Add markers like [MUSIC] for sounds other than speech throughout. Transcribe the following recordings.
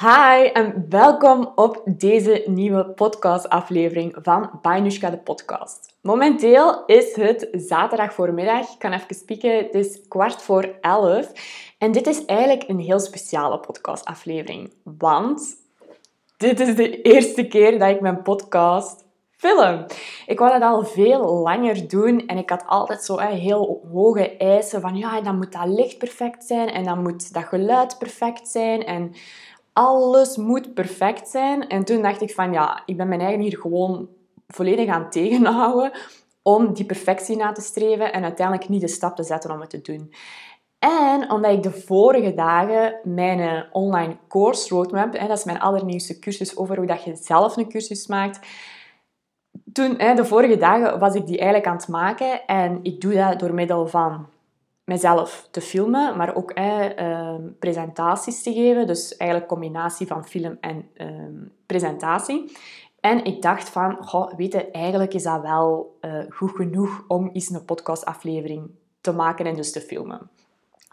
Hi en welkom op deze nieuwe podcastaflevering van Bainushka de podcast. Momenteel is het zaterdag voormiddag. Ik kan even spieken. Het is kwart voor elf. En dit is eigenlijk een heel speciale podcastaflevering. Want dit is de eerste keer dat ik mijn podcast film. Ik wou dat al veel langer doen en ik had altijd zo heel hoge eisen van ja, dan moet dat licht perfect zijn en dan moet dat geluid perfect zijn en alles moet perfect zijn. En toen dacht ik van ja, ik ben mijn eigen hier gewoon volledig aan tegenhouden om die perfectie na te streven en uiteindelijk niet de stap te zetten om het te doen. En omdat ik de vorige dagen mijn eh, online course roadmap, dat is mijn allernieuwste cursus over hoe dat je zelf een cursus maakt, toen, de vorige dagen, was ik die eigenlijk aan het maken. En ik doe dat door middel van mezelf te filmen, maar ook ehm, presentaties te geven. Dus eigenlijk combinatie van film en ehm, presentatie. En ik dacht van, goh, weet je, eigenlijk is dat wel uh, goed genoeg om eens een podcastaflevering te maken en dus te filmen.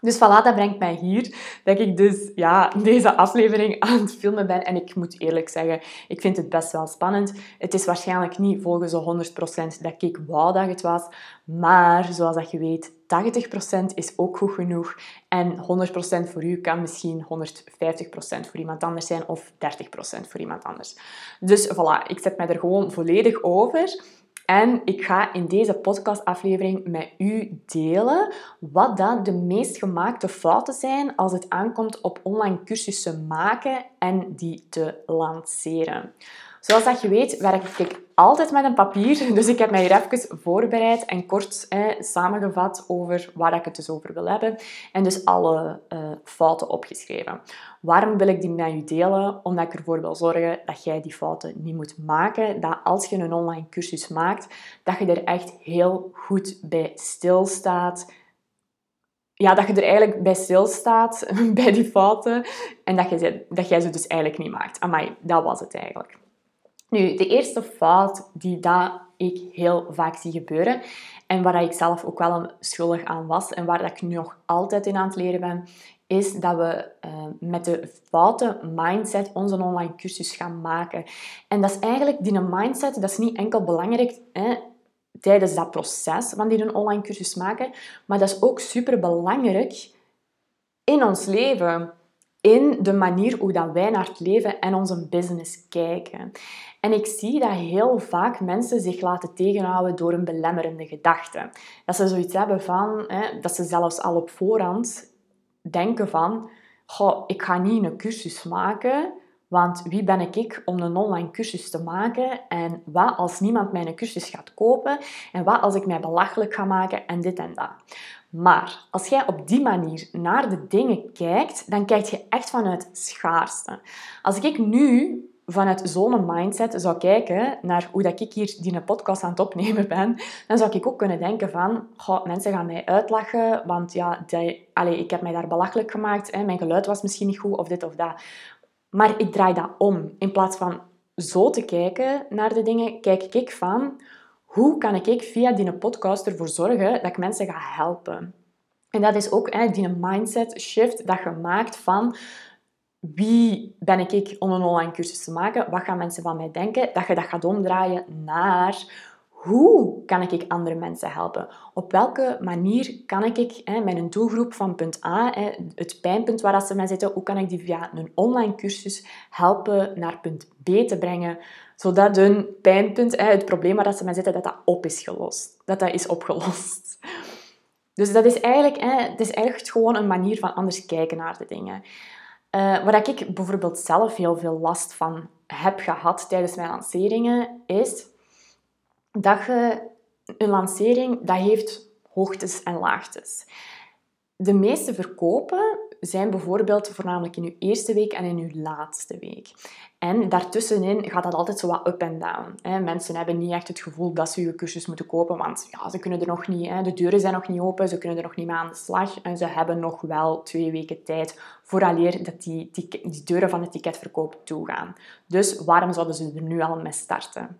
Dus voilà, dat brengt mij hier dat ik dus ja, deze aflevering [LAUGHS] aan het filmen ben. En ik moet eerlijk zeggen, ik vind het best wel spannend. Het is waarschijnlijk niet volgens de 100% dat ik wou dat het was. Maar zoals dat je weet, 80% is ook goed genoeg. En 100% voor u kan misschien 150% voor iemand anders zijn of 30% voor iemand anders. Dus voilà, ik zet mij er gewoon volledig over. En ik ga in deze podcastaflevering met u delen wat dan de meest gemaakte fouten zijn als het aankomt op online cursussen maken en die te lanceren. Zoals dat je weet, werk ik altijd met een papier. [LAUGHS] Dus ik heb mij hier even voorbereid en kort eh, samengevat over waar ik het dus over wil hebben. En dus alle uh, fouten opgeschreven. Waarom wil ik die met je delen? Omdat ik ervoor wil zorgen dat jij die fouten niet moet maken. Dat als je een online cursus maakt, dat je er echt heel goed bij stilstaat ja, dat je er eigenlijk bij stilstaat, [LAUGHS] bij die fouten, en dat, je, dat jij ze dus eigenlijk niet maakt. Amai, dat was het eigenlijk. Nu, de eerste fout die dat ik heel vaak zie gebeuren en waar ik zelf ook wel schuldig aan was en waar ik nu nog altijd in aan het leren ben, is dat we uh, met de foute mindset onze online cursus gaan maken. En dat is eigenlijk, die mindset, dat is niet enkel belangrijk hè, tijdens dat proces van die een online cursus maken, maar dat is ook super belangrijk in ons leven in de manier hoe dat wij naar het leven en onze business kijken. En ik zie dat heel vaak mensen zich laten tegenhouden door een belemmerende gedachte. Dat ze zoiets hebben van, hè, dat ze zelfs al op voorhand denken van, goh, ik ga niet een cursus maken, want wie ben ik om een online cursus te maken? En wat als niemand mijn cursus gaat kopen? En wat als ik mij belachelijk ga maken en dit en dat? Maar als jij op die manier naar de dingen kijkt, dan kijk je echt vanuit schaarste. Als ik nu vanuit zo'n mindset zou kijken naar hoe dat ik hier die podcast aan het opnemen ben, dan zou ik ook kunnen denken van, goh, mensen gaan mij uitlachen, want ja, allez, ik heb mij daar belachelijk gemaakt, hè, mijn geluid was misschien niet goed of dit of dat. Maar ik draai dat om. In plaats van zo te kijken naar de dingen, kijk ik van, hoe kan ik via die podcast ervoor zorgen dat ik mensen ga helpen? En dat is ook hè, die mindset shift dat je maakt van wie ben ik om een online cursus te maken? Wat gaan mensen van mij denken? Dat je dat gaat omdraaien naar hoe kan ik andere mensen helpen? Op welke manier kan ik hè, mijn doelgroep van punt A, hè, het pijnpunt waar ze mee zitten, hoe kan ik die via een online cursus helpen naar punt B te brengen, zodat hun pijnpunt, hè, het probleem waar ze mee zitten, dat dat op is gelost. Dat dat is opgelost. Dus dat is eigenlijk, hè, het is eigenlijk gewoon een manier van anders kijken naar de dingen. Uh, waar ik bijvoorbeeld zelf heel veel last van heb gehad tijdens mijn lanceringen, is dat je een lancering dat heeft hoogtes en laagtes. De meeste verkopen zijn bijvoorbeeld voornamelijk in uw eerste week en in uw laatste week. En daartussenin gaat dat altijd zo wat up en down. Mensen hebben niet echt het gevoel dat ze je cursus moeten kopen, want ja, ze kunnen er nog niet, de deuren zijn nog niet open, ze kunnen er nog niet mee aan de slag en ze hebben nog wel twee weken tijd vooraleer dat die, die, die deuren van het ticketverkoop toegaan. Dus waarom zouden ze er nu al mee starten?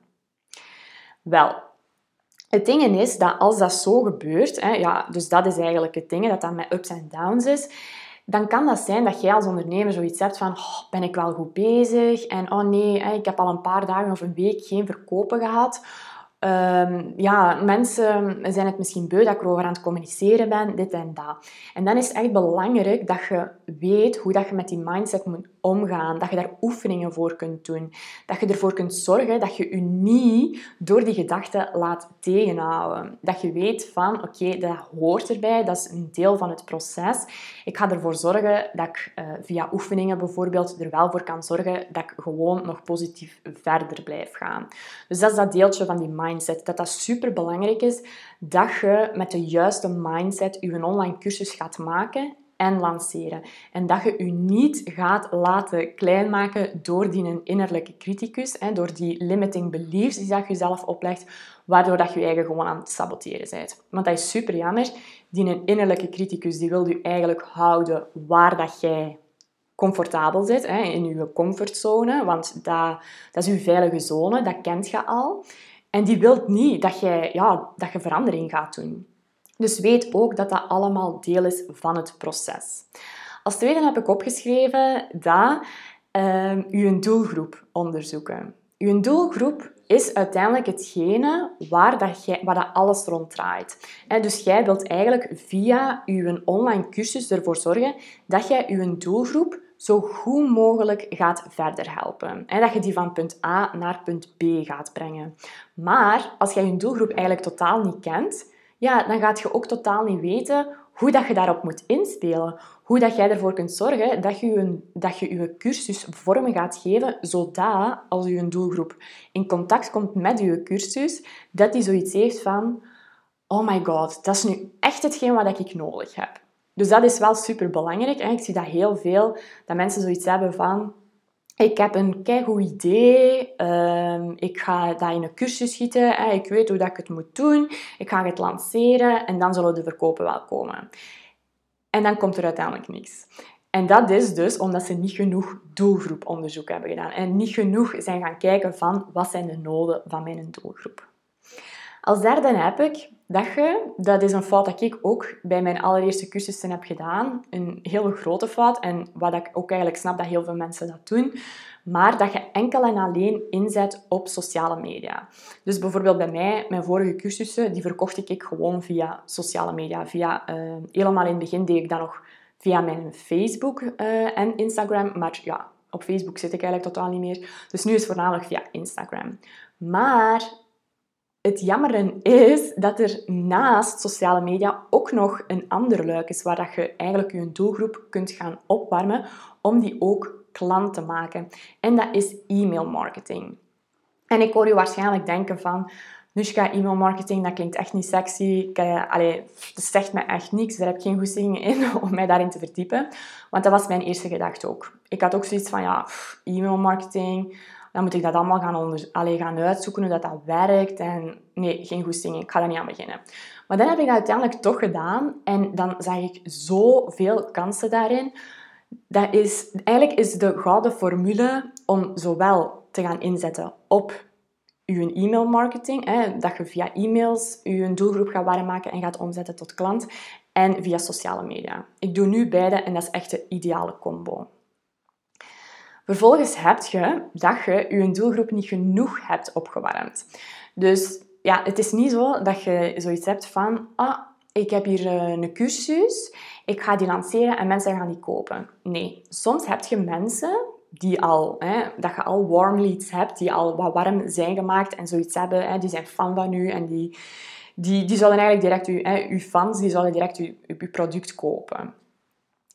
Wel, het ding is dat als dat zo gebeurt, hè, ja, dus dat is eigenlijk het ding, dat dat met ups en downs is, dan kan dat zijn dat jij als ondernemer zoiets hebt van oh, ben ik wel goed bezig en oh nee, ik heb al een paar dagen of een week geen verkopen gehad. Um, ja, mensen zijn het misschien beu dat ik erover aan het communiceren ben, dit en dat. En dan is het echt belangrijk dat je weet hoe dat je met die mindset moet omgaan. Dat je daar oefeningen voor kunt doen. Dat je ervoor kunt zorgen dat je je niet door die gedachten laat tegenhouden. Dat je weet van, oké, dat hoort erbij, dat is een deel van het proces. Ik ga ervoor zorgen dat ik uh, via oefeningen bijvoorbeeld er wel voor kan zorgen dat ik gewoon nog positief verder blijf gaan. Dus dat is dat deeltje van die mindset. Dat dat super belangrijk is dat je met de juiste mindset je online cursus gaat maken en lanceren. En dat je je niet gaat laten klein maken door die innerlijke criticus, hè, door die limiting beliefs die dat je zelf oplegt, waardoor dat je je eigen gewoon aan het saboteren bent. Want dat is super jammer. Die innerlijke criticus die wil je eigenlijk houden waar dat jij comfortabel zit, hè, in je comfortzone, want dat, dat is je veilige zone, dat kent je al. En die wil niet dat, jij, ja, dat je verandering gaat doen. Dus weet ook dat dat allemaal deel is van het proces. Als tweede heb ik opgeschreven dat je een doelgroep onderzoeken. Je doelgroep is uiteindelijk hetgene waar, dat jij, waar dat alles rond draait. Dus jij wilt eigenlijk via je online cursus ervoor zorgen dat jij je doelgroep zo goed mogelijk gaat verder helpen. En dat je die van punt A naar punt B gaat brengen. Maar als jij je doelgroep eigenlijk totaal niet kent, ja, dan gaat je ook totaal niet weten hoe dat je daarop moet inspelen. Hoe dat jij ervoor kunt zorgen dat je je, dat je, je cursus vorm gaat geven, zodat als je doelgroep in contact komt met je cursus, dat die zoiets heeft van oh my god, dat is nu echt hetgeen wat ik nodig heb. Dus dat is wel super belangrijk. Ik zie dat heel veel, dat mensen zoiets hebben van ik heb een keigoed idee. Ehm, ik ga dat in een cursus schieten. Ik weet hoe dat ik het moet doen. Ik ga het lanceren en dan zullen de verkopen wel komen. En dan komt er uiteindelijk niks. En dat is dus omdat ze niet genoeg doelgroeponderzoek hebben gedaan. En niet genoeg zijn gaan kijken van wat zijn de noden van mijn doelgroep. Als derde heb ik dat je, dat is een fout dat ik ook bij mijn allereerste cursussen heb gedaan, een hele grote fout en wat ik ook eigenlijk snap dat heel veel mensen dat doen, maar dat je enkel en alleen inzet op sociale media. Dus bijvoorbeeld bij mij, mijn vorige cursussen, die verkocht ik gewoon via sociale media. Via, uh, helemaal in het begin deed ik dat nog via mijn Facebook uh, en Instagram, maar ja, op Facebook zit ik eigenlijk totaal niet meer. Dus nu is het voornamelijk via Instagram. Maar het jammer is dat er naast sociale media ook nog een ander luik is waar dat je eigenlijk je doelgroep kunt gaan opwarmen om die ook klant te maken. En dat is e-mail marketing. En ik hoor je waarschijnlijk denken van, Nushka, e-mail marketing, dat klinkt echt niet sexy. Uh, allee, dat zegt me echt niks. Daar heb ik geen goesting in [LAUGHS] om mij daarin te verdiepen. Want dat was mijn eerste gedachte ook. Ik had ook zoiets van, ja, e-mail marketing dan moet ik dat allemaal gaan, gaan uitzoeken hoe dat, dat werkt. En nee, geen goesting, ik ga daar niet aan beginnen. Maar dan heb ik dat uiteindelijk toch gedaan en dan zag ik zoveel kansen daarin. Dat is, eigenlijk is de gouden formule om zowel te gaan inzetten op je e-mail marketing, hè, dat je via e-mails je doelgroep gaat warm maken en gaat omzetten tot klant, en via sociale media. Ik doe nu beide en dat is echt de ideale combo. Vervolgens heb je dat je je doelgroep niet genoeg hebt opgewarmd. Dus ja, het is niet zo dat je zoiets hebt van, ah, ik heb hier eh, een cursus, ik ga die lanceren en mensen gaan die kopen. Nee, soms heb je mensen die al, hè, dat je al warm leads hebt, die al wat warm zijn gemaakt en zoiets hebben, hè, die zijn fan van u en die, die, die zullen eigenlijk direct, uw, fans, die zullen direct uw, uw product kopen.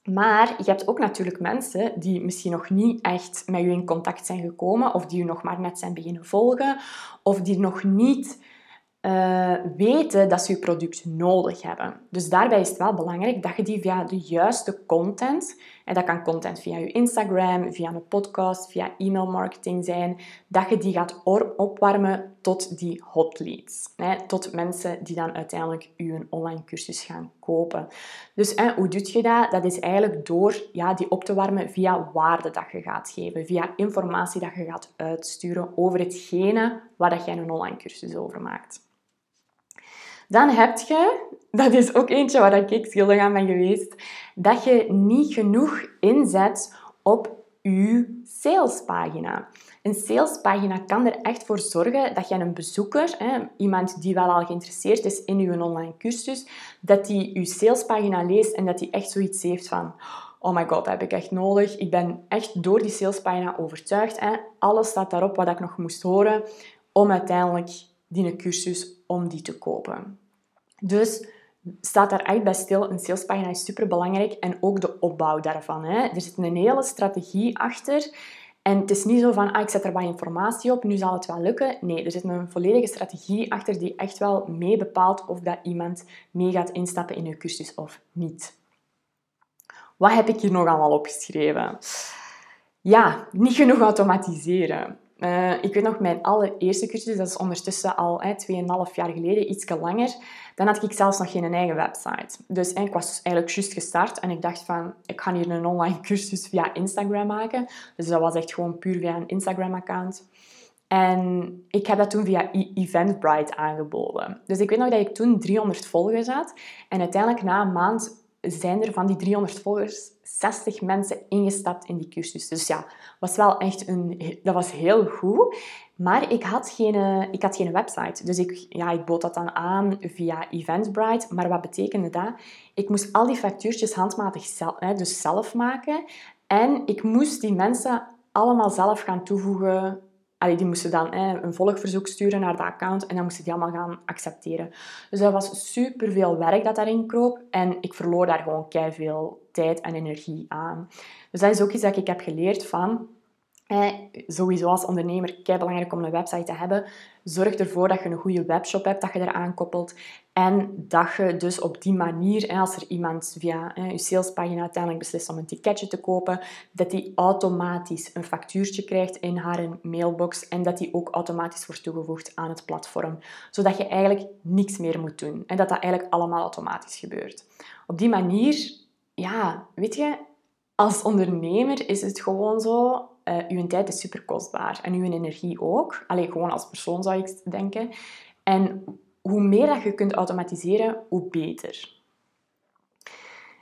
Maar je hebt ook natuurlijk mensen die misschien nog niet echt met je in contact zijn gekomen, of die je nog maar net zijn beginnen volgen, of die nog niet uh, weten dat ze je product nodig hebben. Dus daarbij is het wel belangrijk dat je die via de juiste content, en dat kan content via je Instagram, via een podcast, via e-mail marketing zijn, dat je die gaat opwarmen tot die hot leads. Hè, tot mensen die dan uiteindelijk je online cursus gaan kopen. Dus hè, hoe doe je dat? Dat is eigenlijk door ja, die op te warmen via waarde dat je gaat geven, via informatie dat je gaat uitsturen over hetgene waar dat jij een online cursus over maakt. Dan heb je dat is ook eentje waar ik schuldig aan ben geweest, dat je niet genoeg inzet op je salespagina. Een salespagina kan er echt voor zorgen dat je een bezoeker, iemand die wel al geïnteresseerd is in je online cursus, dat die je salespagina leest en dat die echt zoiets heeft van oh my god, dat heb ik echt nodig. Ik ben echt door die salespagina overtuigd. Hè. Alles staat daarop wat ik nog moest horen om uiteindelijk die cursus om die te kopen. Dus staat daar echt bij stil. Een salespagina is super belangrijk en ook de opbouw daarvan. Hè. Er zit een hele strategie achter. En het is niet zo van, ah, ik zet er wat informatie op, nu zal het wel lukken. Nee, er zit een volledige strategie achter die echt wel mee bepaalt of dat iemand mee gaat instappen in je cursus of niet. Wat heb ik hier nog allemaal opgeschreven? Ja, niet genoeg automatiseren. Uh, ik weet nog, mijn allereerste cursus, dat is ondertussen al 2,5 jaar geleden, iets langer. Dan had ik zelfs nog geen eigen website. Dus ik was eigenlijk juist gestart en ik dacht van, ik ga hier een online [LAUGHS] cursus via Instagram maken. Dus dat was echt gewoon puur via een Instagram-account. En ik heb dat toen via e- Eventbrite aangeboden. Dus ik weet nog dat ik toen 300 volgers had. En uiteindelijk na een maand zijn er van die 300 volgers 60 mensen ingestapt in die cursus. Dus ja, was wel echt een, dat was heel goed. Maar ik had geen, ik had geen website. Dus ik, ja, ik bood dat dan aan via Eventbrite. Maar wat betekende dat? Ik moest al die factuurtjes handmatig dus zelf maken. En ik moest die mensen allemaal zelf gaan toevoegen Die moesten dan een volgverzoek sturen naar dat account en dan moesten die allemaal gaan accepteren. Dus dat was super veel werk dat daarin kroop en ik verloor daar gewoon veel tijd en energie aan. Dus dat is ook iets dat ik heb geleerd van sowieso als ondernemer kei belangrijk om een website te hebben. Zorg ervoor dat je een goede webshop hebt dat je eraan koppelt. En dat je dus op die manier, als er iemand via je salespagina uiteindelijk beslist om een ticketje te kopen, dat die automatisch een factuurtje krijgt in haar mailbox en dat die ook automatisch wordt toegevoegd aan het platform. Zodat je eigenlijk niks meer moet doen. En dat dat eigenlijk allemaal automatisch gebeurt. Op die manier, ja, weet je, als ondernemer is het gewoon zo uh, uw tijd is super kostbaar en uw energie ook. Alleen gewoon als persoon zou ik denken. En hoe meer dat je kunt automatiseren, hoe beter.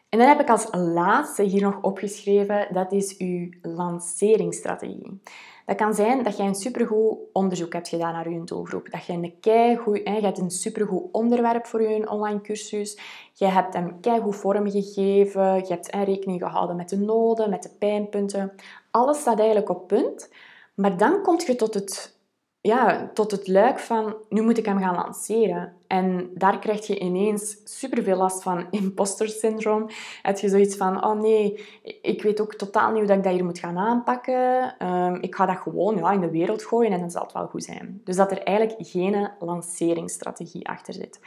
En dan heb ik als laatste hier nog opgeschreven, dat is uw lanceringsstrategie. Dat kan zijn dat je een supergoed onderzoek hebt gedaan naar je doelgroep. Dat je een keigoed, je hebt een supergoed onderwerp voor je online cursus. Je hebt hem keigoed vormgegeven. Je hebt rekening gehouden met de noden, met de pijnpunten. Alles staat eigenlijk op punt. Maar dan kom je tot het ja, tot het luik van nu moet ik hem gaan lanceren. En daar krijg je ineens superveel last van [LAUGHS] imposter syndroom. Heb je zoiets van, oh nee, ik weet ook totaal niet hoe dat ik dat hier moet gaan aanpakken. Ehm, ik ga dat gewoon ja, in de wereld gooien en dan zal het wel goed zijn. Dus dat er eigenlijk geen lanceringsstrategie achter zit.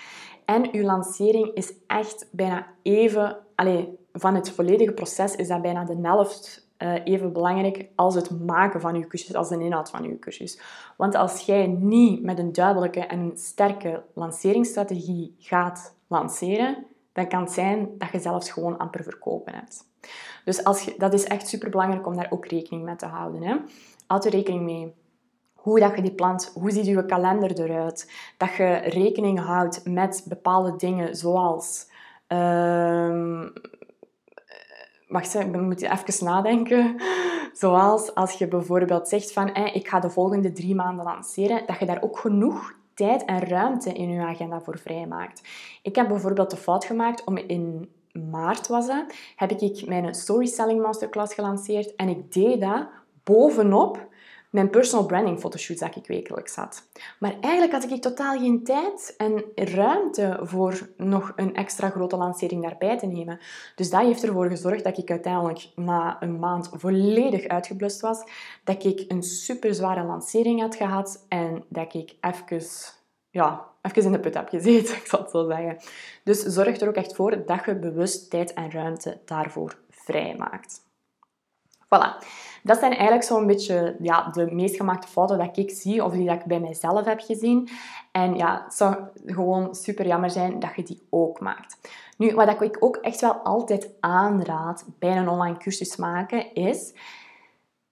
En uw lancering is echt bijna even... Allez, van het volledige proces is dat bijna de helft uh, even belangrijk als het maken van je cursus, als de inhoud van je cursus. Want als jij niet met een duidelijke en sterke lanceringsstrategie gaat lanceren, dan kan het zijn dat je zelfs gewoon amper verkopen hebt. Dus als je, dat is echt super belangrijk om daar ook rekening mee te houden. Hè? Houd er rekening mee hoe dat je die plant, hoe ziet je kalender eruit, dat je rekening houdt met bepaalde dingen zoals uh, wacht, moet even nadenken. Zoals als je bijvoorbeeld zegt van ik ga de volgende drie maanden lanceren, dat je daar ook genoeg tijd en ruimte in je agenda voor vrijmaakt. Ik heb bijvoorbeeld de fout gemaakt om in maart was het, heb ik mijn Storytelling Masterclass gelanceerd en ik deed dat bovenop mijn personal branding fotoshoot dat ik wekelijks had. Maar eigenlijk had ik totaal geen tijd en ruimte voor nog een extra grote lancering daarbij te nemen. Dus dat heeft ervoor gezorgd dat ik uiteindelijk na een maand volledig uitgeblust was, dat ik een super zware lancering had gehad en dat ik even, ja, even in de put heb gezeten, [LAUGHS] ik zal het zo zeggen. Dus zorg er ook echt voor dat je bewust tijd en ruimte daarvoor vrijmaakt. Voilà. Dat zijn eigenlijk zo'n beetje ja, de meest gemaakte fouten dat ik zie of die dat ik bij mijzelf heb gezien. En ja, het zou gewoon super jammer zijn dat je die ook maakt. Nu, wat ik ook echt wel altijd aanraad bij een online cursus maken is...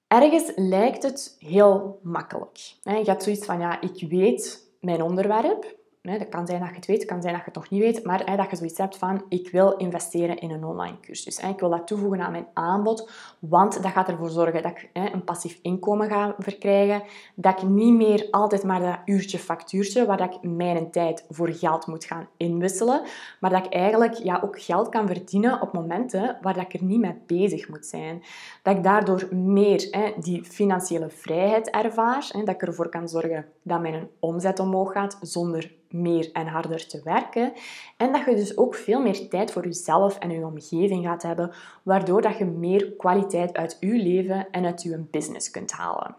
Ergens lijkt het heel makkelijk. Je hebt zoiets van, ja, ik weet mijn onderwerp. Dat kan zijn dat je het weet, kan zijn dat je het nog niet weet, maar dat je zoiets hebt van, ik wil investeren in een online cursus. Ik wil dat toevoegen aan mijn aanbod, want dat gaat ervoor zorgen dat ik een passief inkomen ga verkrijgen, dat ik niet meer altijd maar dat uurtje factuurtje, waar ik mijn tijd voor geld moet gaan inwisselen, maar dat ik eigenlijk ja, ook geld kan verdienen op momenten waar ik er niet mee bezig moet zijn. Dat ik daardoor meer die financiële vrijheid ervaar, dat ik ervoor kan zorgen dat mijn omzet omhoog gaat zonder meer en harder te werken. En dat je dus ook veel meer tijd voor jezelf en je omgeving gaat hebben, waardoor dat je meer kwaliteit uit je leven en uit je business kunt halen.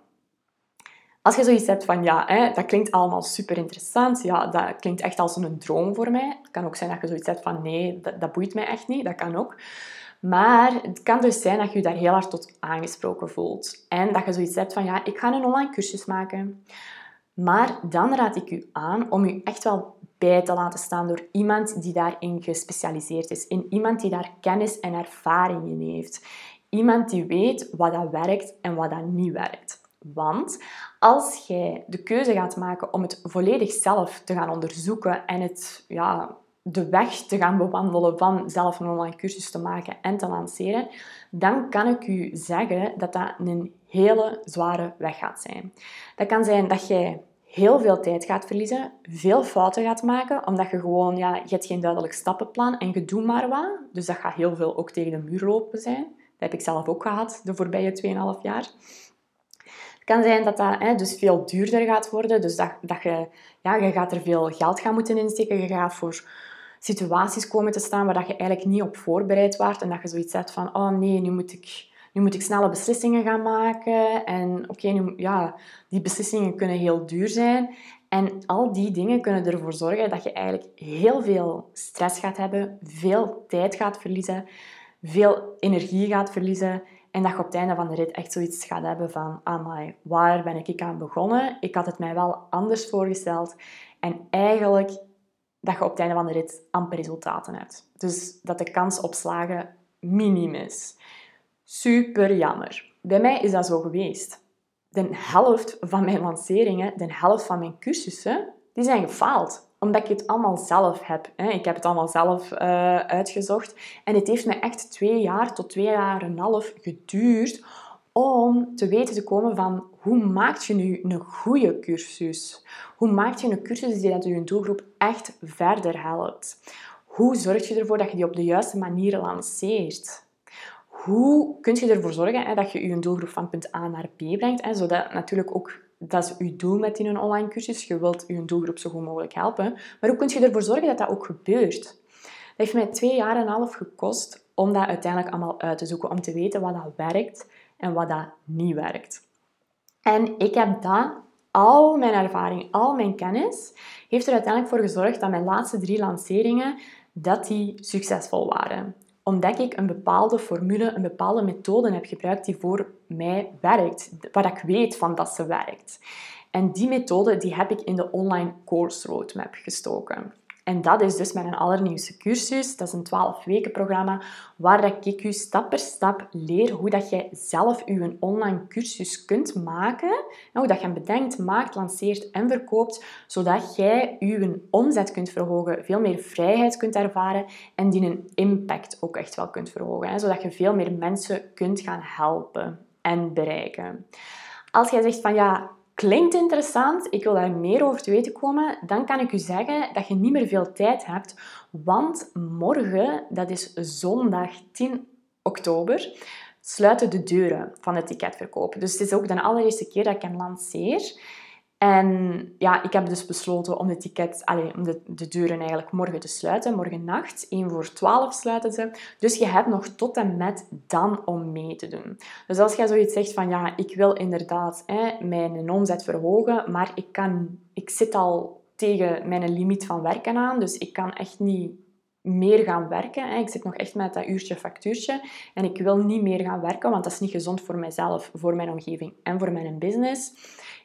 Als je zoiets hebt van, ja, hè, dat klinkt allemaal super interessant, ja, dat klinkt echt als een droom voor mij. Het kan ook zijn dat je zoiets hebt van, nee, dat, boeit mij echt niet, dat kan ook. Maar het kan dus zijn dat je je daar heel hard tot aangesproken voelt. En dat je zoiets hebt van, ja, ik ga een online cursus maken. Maar dan raad ik u aan om u echt wel bij te laten staan door iemand die daarin gespecialiseerd is. In iemand die daar kennis en ervaring in heeft. Iemand die weet wat dat werkt en wat dat niet werkt. Want als jij de keuze gaat maken om het volledig zelf te gaan onderzoeken en het, ja, de weg te gaan bewandelen van zelf een online cursus te maken en te lanceren, dan kan ik u zeggen dat dat een hele zware weg gaat zijn. Dat kan zijn dat jij heel veel tijd gaat verliezen, veel fouten gaat maken, omdat je gewoon, ja, je hebt geen duidelijk stappenplan en je doet maar wat. Dus dat gaat heel veel ook tegen de muur lopen zijn. Dat heb ik zelf ook gehad de voorbije 2,5 jaar. Het kan zijn dat dat hè, dus veel duurder gaat worden. Dus dat, dat je, ja, je gaat er veel geld gaan moeten insteken. Je gaat voor situaties komen te staan waar dat je eigenlijk niet op voorbereid waart. En dat je zoiets hebt van, oh nee, nu moet ik, nu moet ik snelle beslissingen gaan maken. En oké, nu ja, die beslissingen kunnen heel duur zijn. En al die dingen kunnen ervoor zorgen dat je eigenlijk heel veel stress gaat hebben, veel tijd gaat verliezen, veel energie gaat verliezen. En dat je op het einde van de rit echt zoiets gaat hebben van, amai, waar ben ik aan begonnen? Ik had het mij wel anders voorgesteld. En eigenlijk dat je op het einde van de rit amper resultaten hebt. Dus dat de kans op slagen minim is. Super jammer. Bij mij is dat zo geweest. De helft van mijn lanceringen, de helft van mijn cursussen, die zijn gefaald. Omdat ik het allemaal zelf heb. Ik heb het allemaal zelf uh, uitgezocht. En het heeft me echt twee jaar tot twee jaar en een half geduurd om te weten te komen van hoe maak je nu een goede cursus? Hoe maak je een cursus die dat je doelgroep echt verder helpt? Hoe zorg je ervoor dat je die op de juiste manier lanceert? Hoe kun je ervoor zorgen hè, dat je je doelgroep van punt A naar B brengt? Hè, zodat natuurlijk ook, dat is je doel met in een online cursus. Je wilt je doelgroep zo goed mogelijk helpen. Maar hoe kun je ervoor zorgen dat dat ook gebeurt? Dat heeft mij twee jaar en een half gekost om dat uiteindelijk allemaal uit te zoeken. Om te weten wat dat werkt en wat dat niet werkt. En ik heb dat, al mijn ervaring, al mijn kennis, heeft er uiteindelijk voor gezorgd dat mijn laatste drie lanceringen, dat die succesvol waren. Omdat ik een bepaalde formule, een bepaalde methode heb gebruikt die voor mij werkt. Waar ik weet van dat ze werkt. En die methode die heb ik in de online course roadmap gestoken. En dat is dus mijn allernieuwste cursus. Dat is een 12 weken programma waar ik u stap per stap leer hoe dat jij zelf je online cursus kunt maken. hoe dat je bedenkt, maakt, lanceert en verkoopt, zodat jij je omzet kunt verhogen, veel meer vrijheid kunt ervaren en die een impact ook echt wel kunt verhogen. Zodat je veel meer mensen kunt gaan helpen en bereiken. Als jij zegt van ja, klinkt interessant, ik wil daar meer over te weten komen, dan kan ik u zeggen dat je niet meer veel tijd hebt, want morgen, dat is zondag 10 oktober, sluiten de deuren van het ticketverkoop. Dus het is ook de allereerste keer dat ik hem lanceer. En ja, ik heb dus besloten om de ticket, allez, om de, de deuren eigenlijk morgen te sluiten. Morgen nacht, 1 voor 12 sluiten ze. Dus je hebt nog tot en met dan om mee te doen. Dus als jij zoiets zegt van, ja, ik wil inderdaad hè, mijn omzet verhogen, maar ik, kan, ik zit al tegen mijn limiet van werken aan, dus ik kan echt niet meer gaan werken. Ik zit nog echt met dat uurtje factuurtje en ik wil niet meer gaan werken, want dat is niet gezond voor mijzelf, voor mijn omgeving en voor mijn business.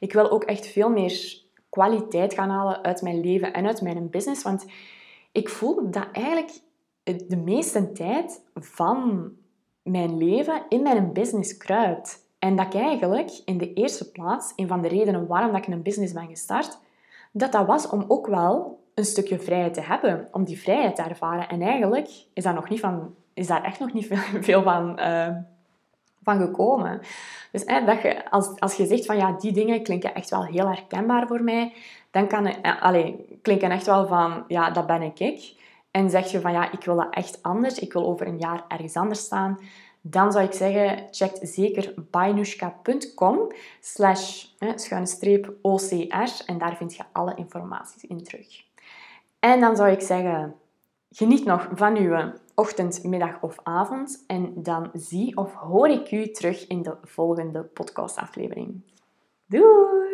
Ik wil ook echt veel meer kwaliteit gaan halen uit mijn leven en uit mijn business. Want ik voel dat eigenlijk de meeste tijd van mijn leven in mijn business kruipt. En dat ik eigenlijk in de eerste plaats, een van de redenen waarom ik een business ben gestart, dat dat was om ook wel een stukje vrijheid te hebben, om die vrijheid te ervaren. En eigenlijk is, dat nog niet van, is daar echt nog niet veel, [LAUGHS] veel van, uh, van gekomen. Dus dat je, als, als je zegt van ja, die dingen klinken echt wel heel herkenbaar voor mij, dan kan eh, klinken echt wel van ja, dat ben ik. En zeg je van ja, ik wil dat echt anders, ik wil over een jaar ergens anders staan, dan zou ik zeggen, check zeker bainushka.com slash schuine streep OCR en daar vind je alle informaties in terug. En dan zou ik zeggen, geniet nog van uw ochtend, middag of avond en dan zie of hoor ik u terug in de volgende podcastaflevering. Doei!